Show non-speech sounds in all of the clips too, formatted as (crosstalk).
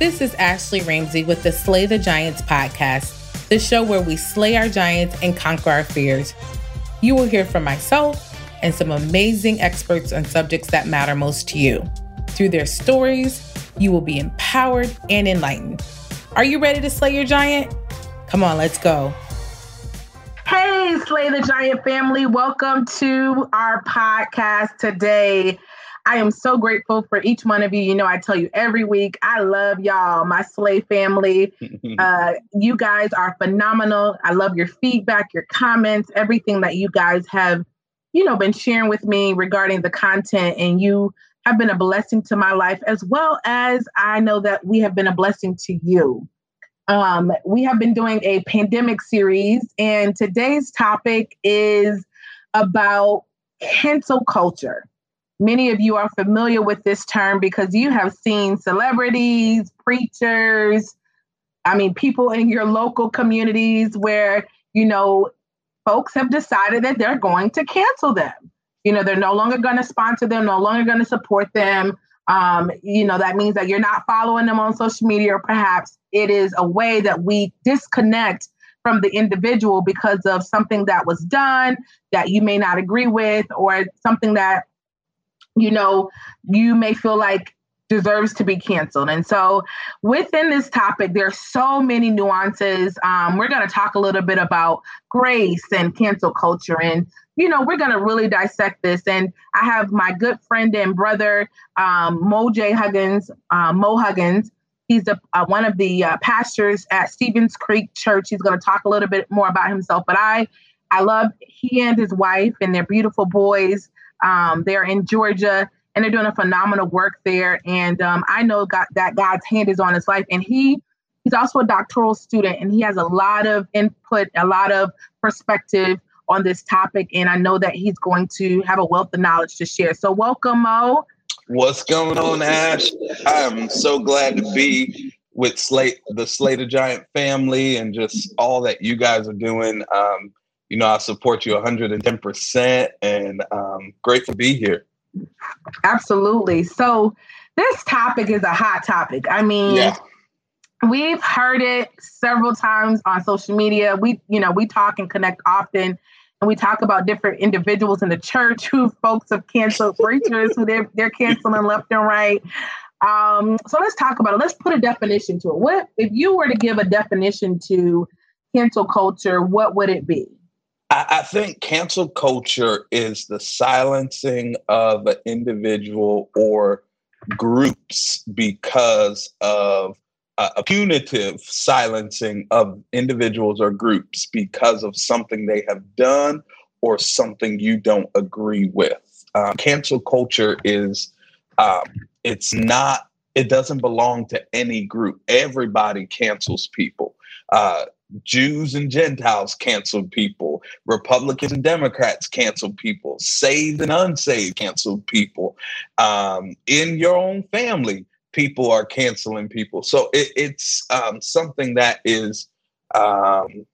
This is Ashley Ramsey with the Slay the Giants podcast, the show where we slay our giants and conquer our fears. You will hear from myself and some amazing experts on subjects that matter most to you. Through their stories, you will be empowered and enlightened. Are you ready to slay your giant? Come on, let's go. Hey, Slay the Giant family. Welcome to our podcast today. I am so grateful for each one of you. You know, I tell you every week, I love y'all, my Slay family. (laughs) uh, you guys are phenomenal. I love your feedback, your comments, everything that you guys have, you know, been sharing with me regarding the content. And you have been a blessing to my life, as well as I know that we have been a blessing to you. Um, we have been doing a pandemic series, and today's topic is about cancel culture. Many of you are familiar with this term because you have seen celebrities, preachers, I mean, people in your local communities where, you know, folks have decided that they're going to cancel them. You know, they're no longer going to sponsor them, no longer going to support them. Um, you know, that means that you're not following them on social media, or perhaps it is a way that we disconnect from the individual because of something that was done that you may not agree with, or something that, you know, you may feel like deserves to be canceled. And so within this topic, there's so many nuances. Um, we're going to talk a little bit about grace and cancel culture and you know, we're going to really dissect this. And I have my good friend and brother, um, Mo J. Huggins, uh, Mo Huggins. He's a, uh, one of the uh, pastors at Stevens Creek Church. He's going to talk a little bit more about himself. But I, I love he and his wife and their beautiful boys. Um, they're in Georgia and they're doing a phenomenal work there. And um, I know God, that God's hand is on his life. And he he's also a doctoral student and he has a lot of input, a lot of perspective on this topic. And I know that he's going to have a wealth of knowledge to share. So, welcome, Mo. What's going on, Ash? I am so glad to be with Slate, the Slay the Giant family, and just all that you guys are doing. Um, you know, I support you 110%, and um, great to be here. Absolutely. So, this topic is a hot topic. I mean, yeah. we've heard it several times on social media. We, you know, we talk and connect often and we talk about different individuals in the church who folks have canceled (laughs) preachers who they're they're canceling left and right. Um, so let's talk about it. Let's put a definition to it. What if you were to give a definition to cancel culture? What would it be? I, I think cancel culture is the silencing of an individual or groups because of a punitive silencing of individuals or groups because of something they have done or something you don't agree with. Um, cancel culture is um, it's not it doesn't belong to any group. Everybody cancels people. Uh, Jews and Gentiles cancel people. Republicans and Democrats cancel people. Saved and unsaved cancel people. Um, in your own family, people are canceling people. So it, it's um, something that is um,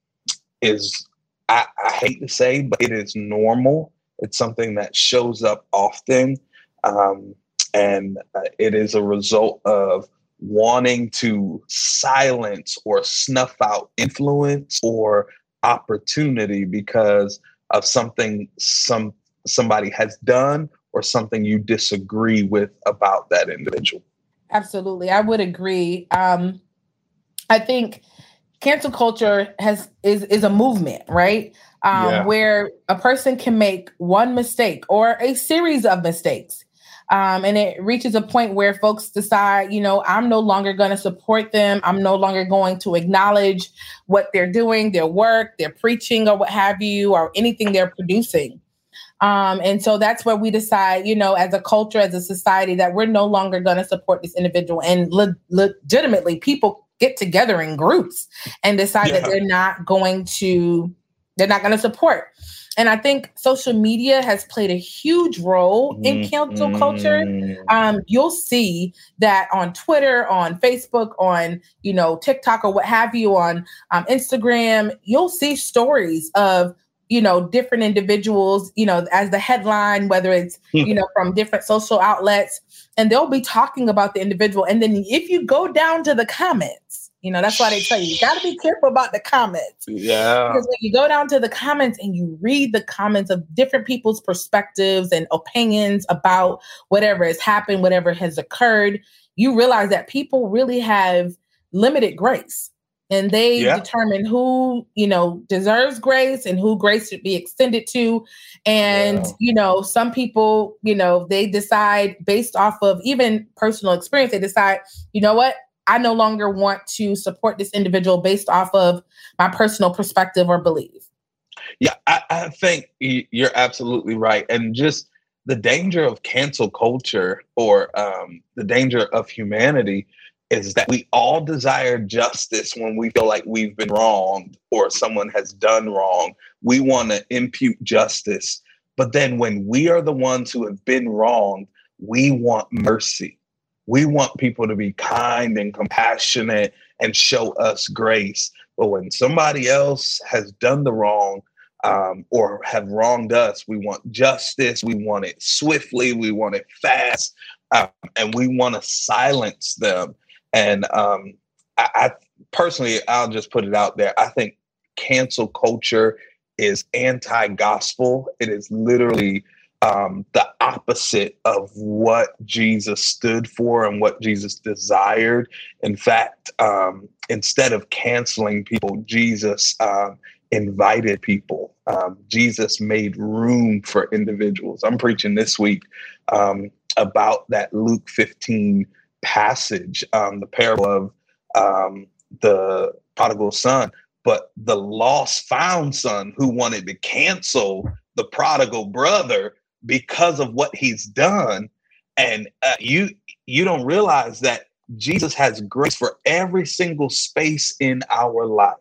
is I, I, hate to say, but it is normal. It's something that shows up often, um, and uh, it is a result of wanting to silence or snuff out influence or opportunity because of something some somebody has done or something you disagree with about that individual. Absolutely. I would agree. Um, I think cancel culture has is is a movement, right? Um, yeah. where a person can make one mistake or a series of mistakes. Um, and it reaches a point where folks decide, you know, I'm no longer going to support them. I'm no longer going to acknowledge what they're doing, their work, their preaching, or what have you, or anything they're producing. Um, and so that's where we decide, you know, as a culture, as a society, that we're no longer going to support this individual. And le- legitimately, people get together in groups and decide yeah. that they're not going to, they're not going to support. And I think social media has played a huge role in cancel mm-hmm. culture. Um, you'll see that on Twitter, on Facebook, on you know TikTok or what have you, on um, Instagram. You'll see stories of you know different individuals you know as the headline whether it's (laughs) you know from different social outlets and they'll be talking about the individual and then if you go down to the comments you know that's why they tell you you got to be careful about the comments. Yeah. Because when you go down to the comments and you read the comments of different people's perspectives and opinions about whatever has happened whatever has occurred you realize that people really have limited grace. And they yeah. determine who you know deserves grace and who grace should be extended to. And yeah. you know some people you know they decide based off of even personal experience they decide you know what i no longer want to support this individual based off of my personal perspective or belief yeah i, I think you're absolutely right and just the danger of cancel culture or um, the danger of humanity is that we all desire justice when we feel like we've been wronged or someone has done wrong. We want to impute justice. But then when we are the ones who have been wronged, we want mercy. We want people to be kind and compassionate and show us grace. But when somebody else has done the wrong um, or have wronged us, we want justice. We want it swiftly. We want it fast. Um, and we want to silence them and um, I, I personally, I'll just put it out there. I think cancel culture is anti-gospel. It is literally um, the opposite of what Jesus stood for and what Jesus desired. In fact, um, instead of canceling people, Jesus um, invited people. Um, Jesus made room for individuals. I'm preaching this week um, about that Luke 15 passage, um, the parable of um, the prodigal son, but the lost found son who wanted to cancel the prodigal brother because of what he's done. And uh, you you don't realize that Jesus has grace for every single space in our life.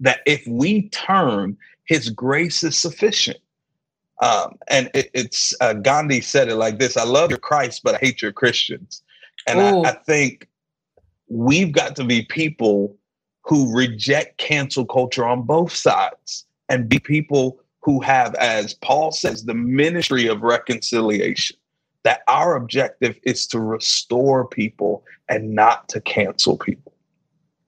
That if we turn, His grace is sufficient. Um, and it, it's uh, Gandhi said it like this: "I love your Christ, but I hate your Christians." And I, I think we've got to be people who reject cancel culture on both sides and be people who have, as Paul says, the ministry of reconciliation. That our objective is to restore people and not to cancel people.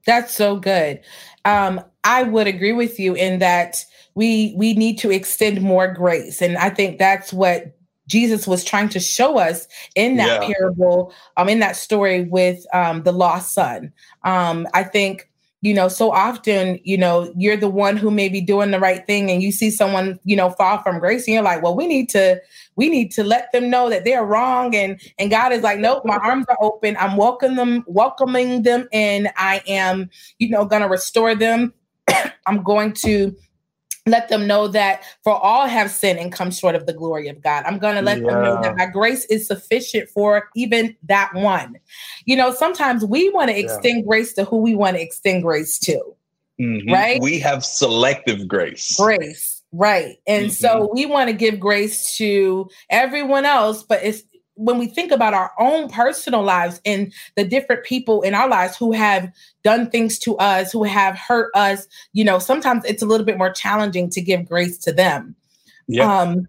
That's so good. Um, I would agree with you in that we we need to extend more grace, and I think that's what Jesus was trying to show us in that yeah. parable, um, in that story with um, the lost son. Um, I think you know so often you know you're the one who may be doing the right thing and you see someone you know fall from grace and you're like well we need to we need to let them know that they're wrong. And and god is like nope my arms are open. I'm welcoming them welcoming them in. I am you know gonna restore them. (coughs) I'm going to let them know that for all have sinned and come short of the glory of God. I'm going to let yeah. them know that my grace is sufficient for even that one. You know, sometimes we want to extend grace to who we want to extend grace to. Mm-hmm. Right? We have selective grace. Grace. Right. And mm-hmm. so we want to give grace to everyone else, but it's when we think about our own personal lives and the different people in our lives who have done things to us, who have hurt us, you know, sometimes it's a little bit more challenging to give grace to them. Yeah. Um,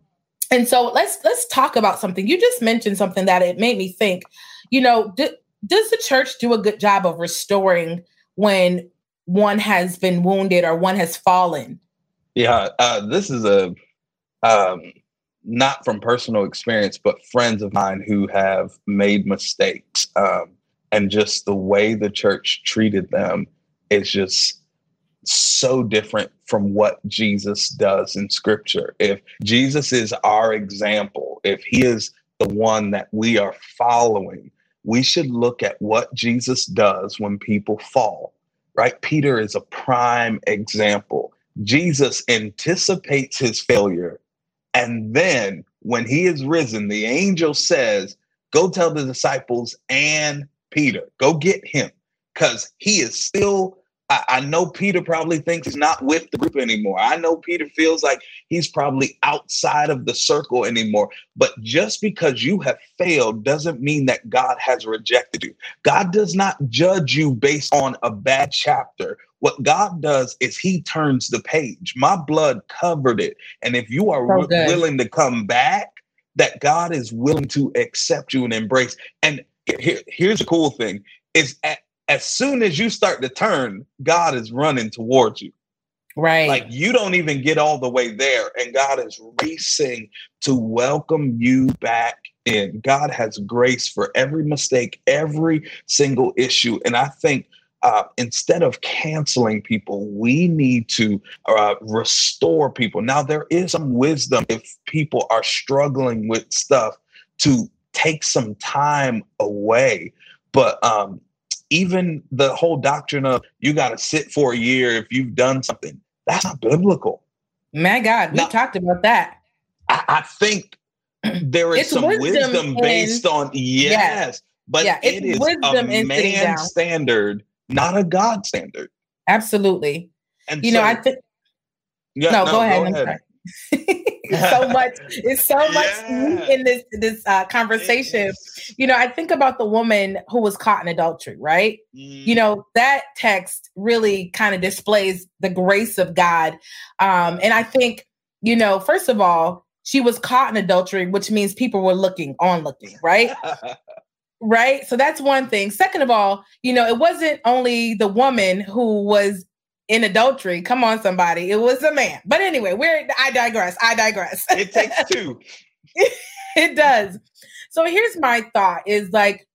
and so let's let's talk about something. You just mentioned something that it made me think. You know, d- does the church do a good job of restoring when one has been wounded or one has fallen? Yeah, uh, this is a um, not from personal experience, but friends of mine who have made mistakes. Um, and just the way the church treated them is just so different from what Jesus does in scripture. If Jesus is our example, if he is the one that we are following, we should look at what Jesus does when people fall, right? Peter is a prime example. Jesus anticipates his failure and then when he is risen, the angel says, Go tell the disciples and Peter, go get him. Because he is still, I, I, know Peter probably thinks he's not with the group anymore. I know Peter feels like he's probably outside of the circle anymore. But just because you have failed doesn't mean that God has rejected you. God does not judge you based on a bad chapter what God does is He turns the page. My blood covered it. And if you are so w- willing to come back, that God is willing to accept you and embrace. And here, here's the cool thing is at, as soon as you start to turn, God is running towards you. Right. Like you don't even get all the way there, and God is racing to welcome you back in. God has grace for every mistake, every single issue. And I think uh, instead of canceling people, we need to uh, restore people. Now, there is some wisdom if people are struggling with stuff to take some time away. But um, even the whole doctrine of you got to sit for a year if you've done something, that's not biblical. My God, we now, talked about that. I, I think (clears throat) there is it's some wisdom, wisdom based in, on yes, yes, but yeah, it is a man standard, not a God standard. Absolutely. And you so, know, I think. Yeah, no, no, go ahead. Go ahead. (laughs) so much it's so (laughs) much yeah. in this this uh, conversation you know i think about the woman who was caught in adultery right mm. you know that text really kind of displays the grace of god um and i think you know first of all she was caught in adultery which means people were looking on looking right (laughs) right so that's one thing second of all you know it wasn't only the woman who was in adultery. Come on, somebody. It was a man. But anyway, we're I digress. I digress. It takes (laughs) two. it does. So here's my thought is like,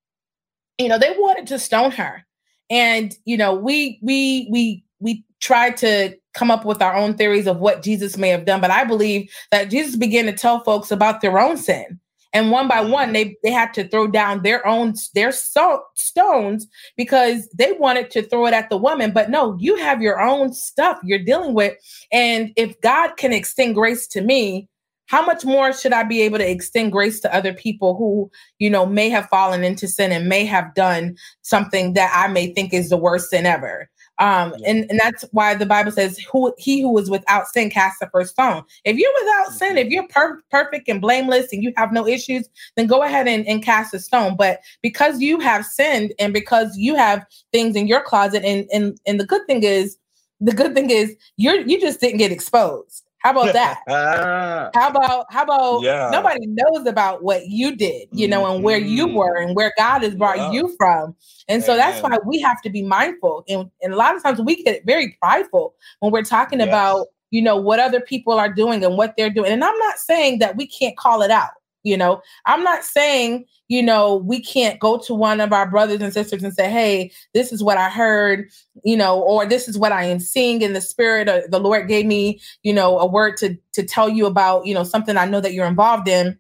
you know, they wanted to stone her. And, you know, we we we we tried to come up with our own theories of what Jesus may have done, but I believe that Jesus began to tell folks about their own sin and one by one mm-hmm. they they had to throw down their own their so, stones because they wanted to throw it at the woman. But no you have your own stuff you're dealing with. And if god can extend grace to me how much more should i be able to extend grace to other people who you know may have fallen into sin and may have done something that i may think is the worst sin ever um, and, and that's why the Bible says, "Who he who is without sin cast the first stone." If you're without sin, mm-hmm. if you're per- perfect and blameless and you have no issues, then go ahead and, and cast a stone. But because you have sinned and because you have things in your closet, and and and the good thing is, the good thing is you're you just didn't get exposed. How about that? (laughs) how about how about yeah. nobody knows about what you did, you know, and where you mm-hmm. were and where God has brought yeah. you from. And so that's why we have to be mindful. And, and a lot of times we get very prideful when we're talking yes. about, you know, what other people are doing and what they're doing. And I'm not saying that we can't call it out. You know, I'm not saying, you know, we can't go to one of our brothers and sisters and say, hey, this is what I heard, you know, or this is what I am seeing in the spirit. Or the Lord gave me, you know, a word to to tell you about, you know, something I know that you're involved in.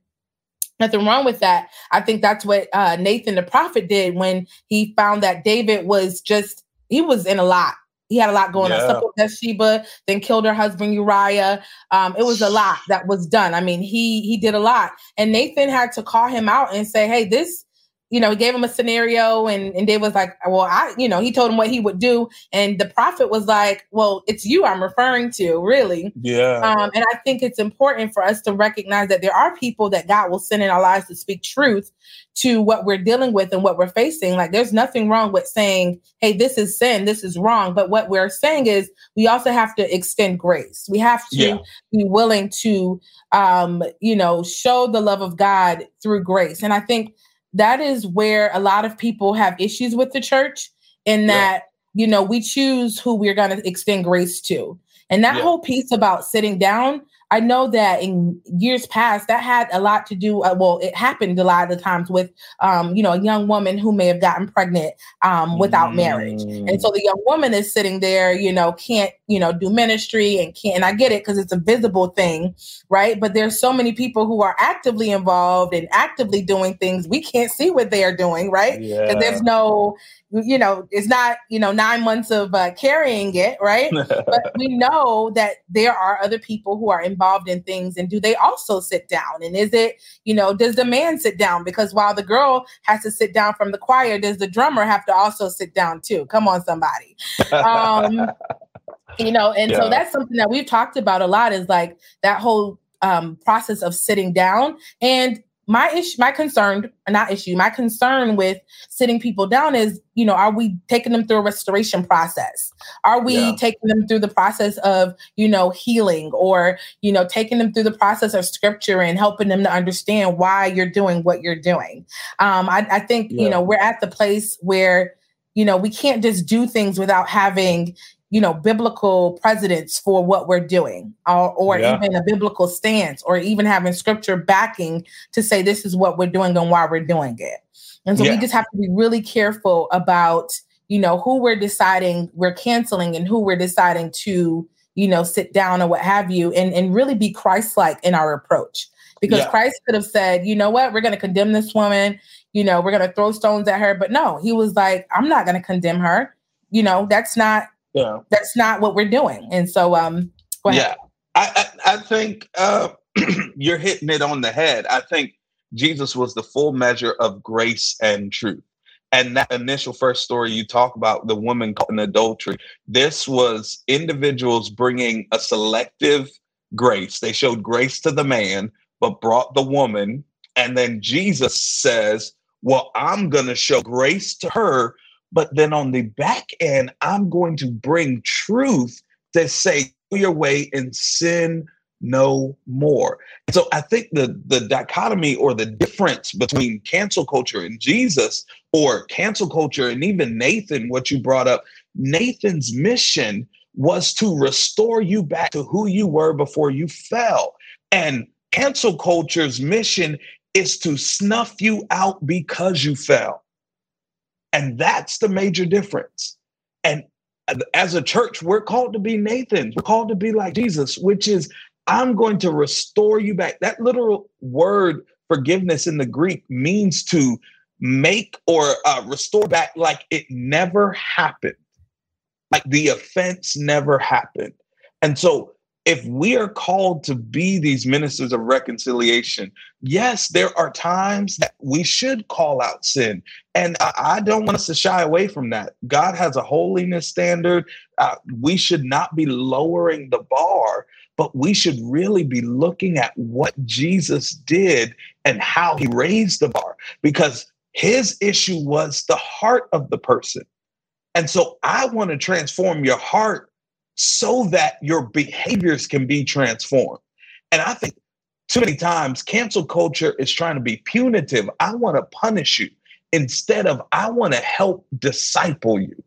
Nothing wrong with that. I think that's what uh, Nathan the prophet did when he found that David was just, he was in a lot he had a lot going yeah. on. Slept with Bathsheba, then killed her husband Uriah. Um, it was a lot that was done. I mean, he he did a lot, and Nathan had to call him out and say, "Hey, this you know, he gave him a scenario and, and David was like, well, I, you know, he told him what he would do. And the prophet was like, well, it's you I'm referring to, really. Yeah. Um, and I think it's important for us to recognize that there are people that God will send in our lives to speak truth to what we're dealing with and what we're facing. Like there's nothing wrong with saying, hey, this is sin, this is wrong. But what we're saying is we also have to extend grace. We have to yeah. be willing to, um, you know, show the love of God through grace. And I think that is where a lot of people have issues with the church in that yeah. you know we choose who we're going to extend grace to and that yeah. whole piece about sitting down I know that in years past that had a lot to do. Uh, well, it happened a lot of the times with, um, you know, a young woman who may have gotten pregnant um, without mm. marriage, and so the young woman is sitting there, you know, can't, you know, do ministry and can't. And I get it because it's a visible thing, right? But there's so many people who are actively involved and actively doing things we can't see what they are doing, right? Because yeah. there's no, you know, it's not, you know, nine months of uh, carrying it, right? (laughs) but we know that there are other people who are involved in things. And do they also sit down? And is it, you know, does the man sit down? Because while the girl has to sit down from the choir, does the drummer have to also sit down too? Come on, somebody. Um, (laughs) you know, and yeah. so that's something that we've talked about a lot is like that whole um, process of sitting down. And my issue, my concern, not issue, my concern with sitting people down is, you know, are we taking them through a restoration process? Are we yeah. taking them through the process of, you know, healing or, you know, taking them through the process of scripture and helping them to understand why you're doing what you're doing? Um, I, I think, yeah. you know, we're at the place where, you know, we can't just do things without having, you know biblical precedents for what we're doing or, or yeah. even a biblical stance or even having scripture backing to say this is what we're doing and why we're doing it and so yeah. we just have to be really careful about you know who we're deciding we're canceling and who we're deciding to you know sit down or what have you and, and really be christ-like in our approach because yeah. christ could have said you know what we're going to condemn this woman you know we're going to throw stones at her but no he was like i'm not going to condemn her you know that's not yeah. That's not what we're doing. And so, um, yeah, I, I, I think uh, (clears throat) you're hitting it on the head. I think Jesus was the full measure of grace and truth. And that initial first story you talk about, the woman caught in adultery, this was individuals bringing a selective grace. They showed grace to the man, but brought the woman. And then Jesus says, Well, I'm going to show grace to her but then on the back end, I'm going to bring truth to say, your way and sin no more. So I think the the dichotomy or the difference between cancel culture and Jesus or cancel culture and even Nathan, what you brought up, Nathan's mission was to restore you back to who you were before you fell. And cancel culture's mission is to snuff you out because you fell. And that's the major difference. And as a church, we're called to be Nathans. We're called to be like Jesus, which is, I'm going to restore you back. That literal word forgiveness in the Greek means to make or uh, restore back like it never happened, like the offense never happened. And so if we are called to be these ministers of reconciliation, yes, there are times that we should call out sin. And I, don't want us to shy away from that. God has a holiness standard. Uh, we should not be lowering the bar, but we should really be looking at what Jesus did and how he raised the bar because his issue was the heart of the person. And so I want to transform your heart so that your behaviors can be transformed. And I think too many times cancel culture is trying to be punitive. I want to punish you instead of I want to help disciple you.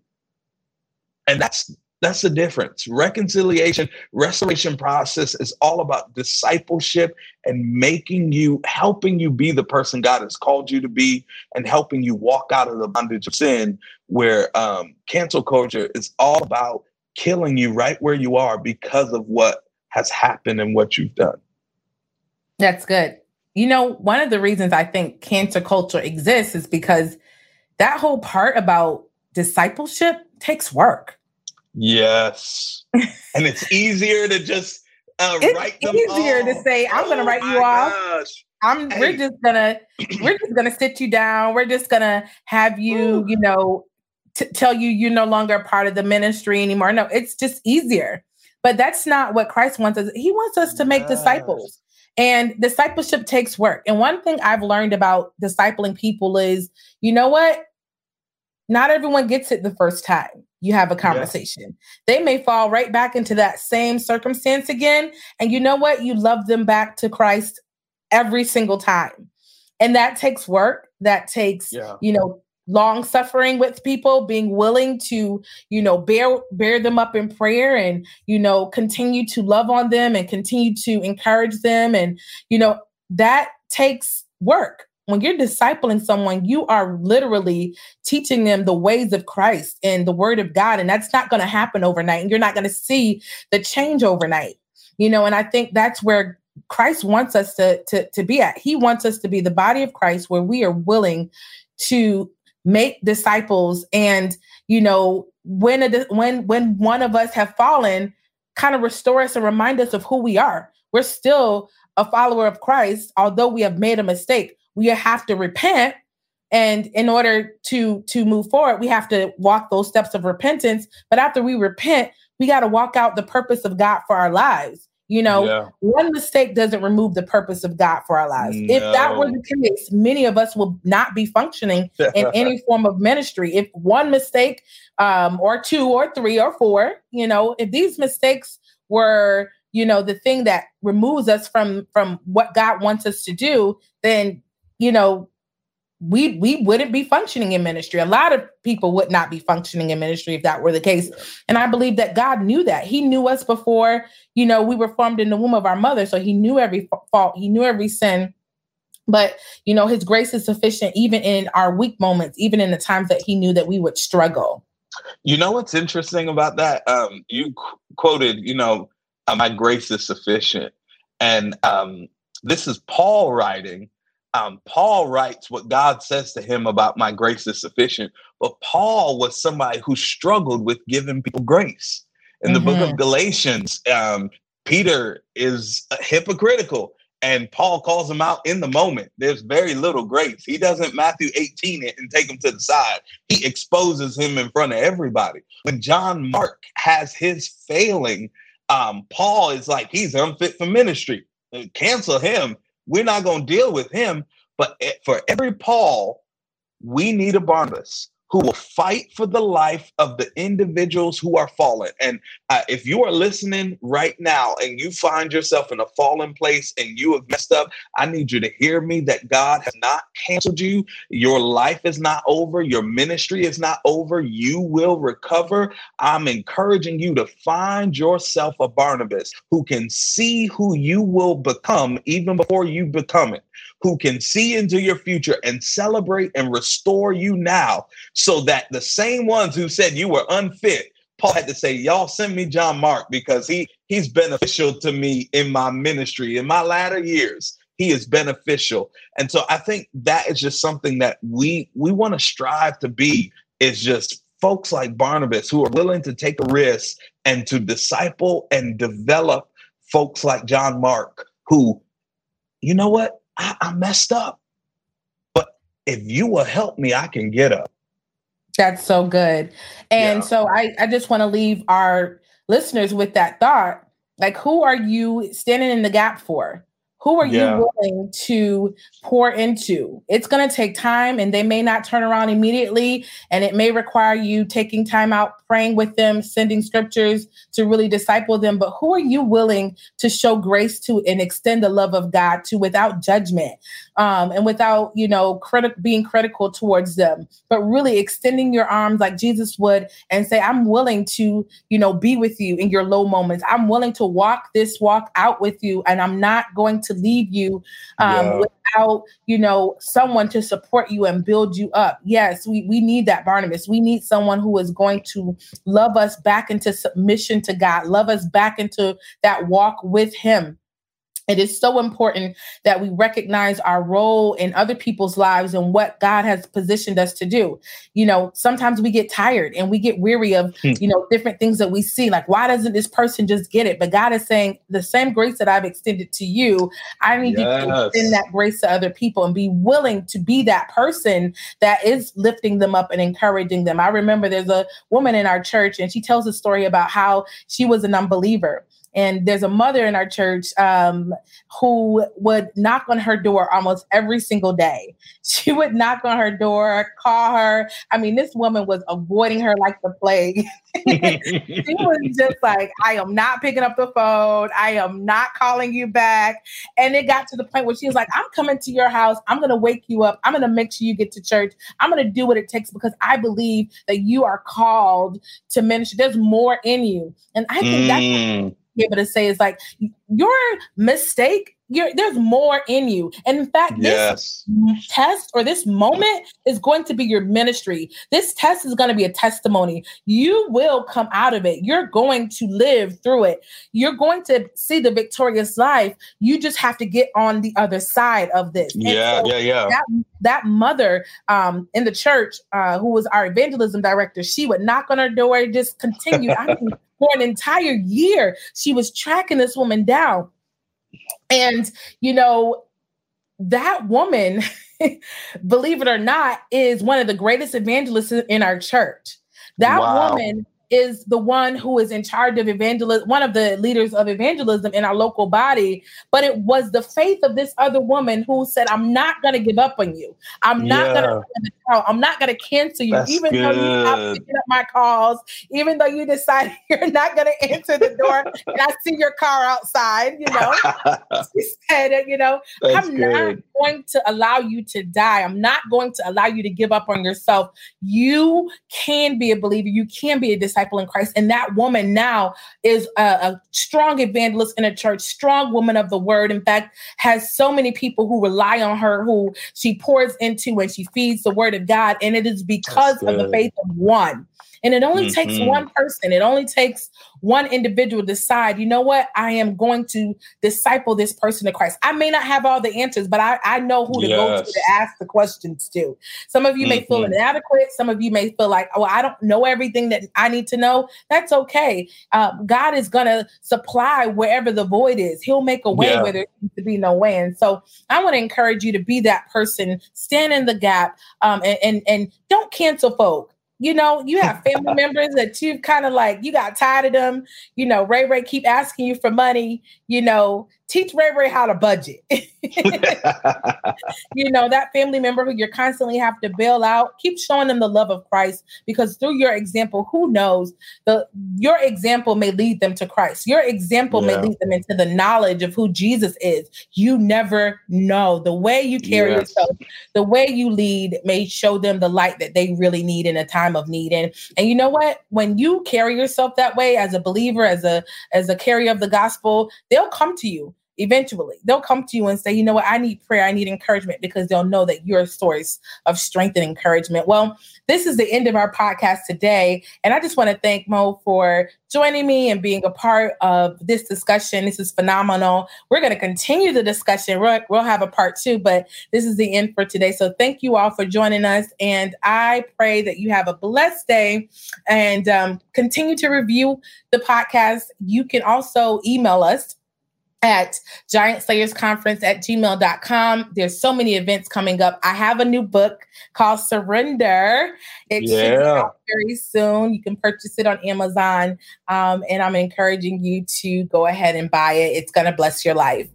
And that's that's the difference. Reconciliation, restoration process is all about discipleship and making you, helping you be the person God has called you to be, and helping you walk out of the bondage of sin. Where um, cancel culture is all about killing you right where you are because of what has happened and what you've done. That's good. You know, one of the reasons I think cancel culture exists is because that whole part about discipleship takes work. Yes. (laughs) and it's easier to just uh, it's write them easier to say, I'm oh gonna write you off. Gosh. I'm hey. we're just gonna we're just gonna sit you down. We're just gonna have you, Ooh. you know, t- tell you you're no longer part of the ministry anymore. No, it's just easier. But that's not what Christ wants us. He wants us to make yes. disciples. And discipleship takes work. And one thing I've learned about discipling people is, you know what? Not everyone gets it the first time you have a conversation. Yes. They may fall right back into that same circumstance again. And you know what? You love them back to Christ every single time. And that takes work. That takes, yeah. you know, long suffering with people being willing to you know bear bear them up in prayer and you know continue to love on them and continue to encourage them. And you know that takes work. When you're discipling someone you are literally teaching them the ways of Christ and the word of God and that's not going to happen overnight and you're not going to see the change overnight. You know and i think that's where Christ wants us to, to, to be at. He wants us to be the body of Christ where we are willing to make disciples. And you know when a, when when one of us have fallen kind of restore us and remind us of who we are. We're still a follower of christ although we have made a mistake. We have to repent. And in order to to move forward we have to walk those steps of repentance. But after we repent we got to walk out the purpose of god for our lives You know, yeah. one mistake doesn't remove the purpose of God for our lives. No. If that were the case, many of us will not be functioning in (laughs) any form of ministry. If one mistake, um, or two, or three, or four, you know, if these mistakes were, you know, the thing that removes us from from what God wants us to do, then you know we we wouldn't be functioning in ministry. A lot of people would not be functioning in ministry if that were the case. And I believe that God knew that. He knew us before, you know, we were formed in the womb of our mother. So he knew every fault, he knew every sin. But, you know, his grace is sufficient even in our weak moments, even in the times that he knew that we would struggle. You know what's interesting about that? Um, you qu- quoted, you know, uh, my grace is sufficient. And um, this is Paul writing um, Paul writes what God says to him about my grace is sufficient. But Paul was somebody who struggled with giving people grace. In the mm-hmm. book of mm-hmm. Galatians, um, Peter is hypocritical and Paul calls him out in the moment. There's very little grace. He doesn't Matthew 18 it and take him to the side. He exposes him in front of everybody. When John Mark has his failing, um, Paul is like, he's unfit for ministry. Cancel him we're not going to deal with him. But for every Paul, we need a Barnabas who will fight for the life of the individuals who are fallen. And uh, if you are listening right now and you find yourself in a fallen place and you have messed up, I need you to hear me that God has not canceled you. Your life is not over. Your ministry is not over. You will recover. I'm encouraging you to find yourself a Barnabas who can see who you will become even before you become it who can see into your future and celebrate and restore you now so that the same ones who said you were unfit Paul had to say, "Y'all send me John Mark because he he's beneficial to me in my ministry in my latter years. He is beneficial." And so I think that is just something that we we want to strive to be is just folks like Barnabas who are willing to take a risk and to disciple and develop folks like John Mark who you know what? I, I messed up. But if you will help me, I can get up. That's so good. And yeah. so I, I just want to leave our listeners with that thought. Like, who are you standing in the gap for? Who are yeah. you willing to pour into? It's going to take time and they may not turn around immediately. And it may require you taking time out, praying with them, sending scriptures to really disciple them. But who are you willing to show grace to and extend the love of God to without judgment um, and without, you know, criti- being critical towards them, but really extending your arms like Jesus would and say, I'm willing to, you know, be with you in your low moments. I'm willing to walk this walk out with you. And I'm not going to leave you um, yeah. without, you know, someone to support you and build you up. Yes, we, we need that Barnabas. We need someone who is going to love us back into submission to God, love us back into that walk with Him it is so important that we recognize our role in other people's lives and what God has positioned us to do. You know, sometimes we get tired and we get weary of, hmm. you know, different things that we see. Like, why doesn't this person just get it? But God is saying, the same grace that I've extended to you, I need yes. you to extend that grace to other people and be willing to be that person that is lifting them up and encouraging them. I remember there's a woman in our church and she tells a story about how she was an unbeliever and there's a mother in our church um, who would knock on her door almost every single day. (laughs) She would knock on her door, call her. I mean, this woman was avoiding her like the plague. (laughs) she was just like, I am not picking up the phone. I am not calling you back. And it got to the point where she was like, I'm coming to your house. I'm going to wake you up. I'm going to make sure you get to church. I'm going to do what it takes because I believe that you are called to ministry. There's more in you. And I think mm. that's be able to say is like your mistake you're, there's more in you. And in fact, yes. this test or this moment is going to be your ministry. This test is going to be a testimony. You will come out of it. You're going to live through it. You're going to see the victorious life. You just have to get on the other side of this. Yeah, so yeah, yeah. That, that mother um, in the church, uh, who was our evangelism director, she would knock on her door, and just continue. I mean, for an entire year, she was tracking this woman down. And, you know, that woman, (laughs) believe it or not, is one of the greatest evangelists in our church. That wow. woman is the one who is in charge of evangelism, one of the leaders of evangelism in our local body. But it was the faith of this other woman who said, I'm not going to give up on you. I'm not yeah. going to I'm not going to cancel you, That's even good. though you stop picking up my calls, even though you decide (laughs) you're not going to answer the door and I see your car outside, you know. (laughs) she said, you know, That's I'm good. not going to allow you to die. I'm not going to allow you to give up on yourself. You can be a believer. You can be a disciple in Christ. And that woman now is a, a strong evangelist in a church, strong woman of the word. In fact, has so many people who rely on her, who she pours into and she feeds the word of God. And it is because of the faith of one. And it only mm-hmm. takes one person, it only takes one individual decide, you know what, I am going to disciple this person to Christ. I may not have all the answers, but I, I know who to yes. go to to ask the questions to. Some of you mm-hmm. may feel mm-hmm. inadequate. Some of you may feel like, oh, I don't know everything that I need to know. That's okay. Uh, God is going to supply wherever the void is. He'll make a way yeah. where there seems to be no way. And so I want to encourage you to be that person, stand in the gap, um, and, and, and don't cancel folk you know, you have family members that you've kind of like, you got tired of them. You know, Ray Ray keep asking you for money. You know, teach Ray Ray how to budget. (laughs) (laughs) you know, that family member who you're constantly have to bail out, keep showing them the love of Christ because through your example, who knows, the your example may lead them to Christ. Your example yeah. may lead them into the knowledge of who Jesus is. You never know. The way you carry yes. yourself, the way you lead may show them the light that they really need in a time of need. And and you know what? When you carry yourself that way as a believer, as a as a carrier of the gospel, they'll come to you eventually they'll come to you and say, you know what, I need prayer, I need encouragement because they'll know that you're a source of strength and encouragement. Well, this is the end of our podcast today. And I just want to thank Mo for joining me and being a part of this discussion. This is phenomenal. We're going to continue the discussion. We'll, we'll have a part two, but this is the end for today. So thank you all for joining us. And I pray that you have a blessed day and um, continue to review the podcast. You can also email us at giantslayersconference slayers conference at gmail.com there's so many events coming up. I have a new book called surrender. It yeah. should be out very soon. You can purchase it on amazon. Um, and i'm encouraging you to go ahead and buy it. It's going to bless your life.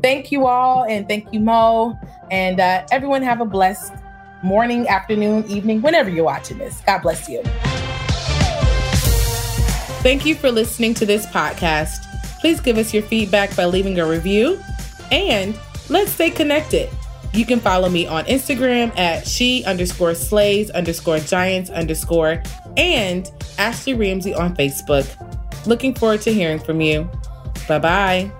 Thank you all and thank you mo. And uh, everyone have a blessed morning afternoon evening whenever you're watching this. God bless you. Thank you for listening to this podcast Please give us your feedback by leaving a review and let's stay connected. You can follow me on Instagram at she underscore slays underscore giants underscore and Ashley Ramsey on Facebook. Looking forward to hearing from you. Bye bye.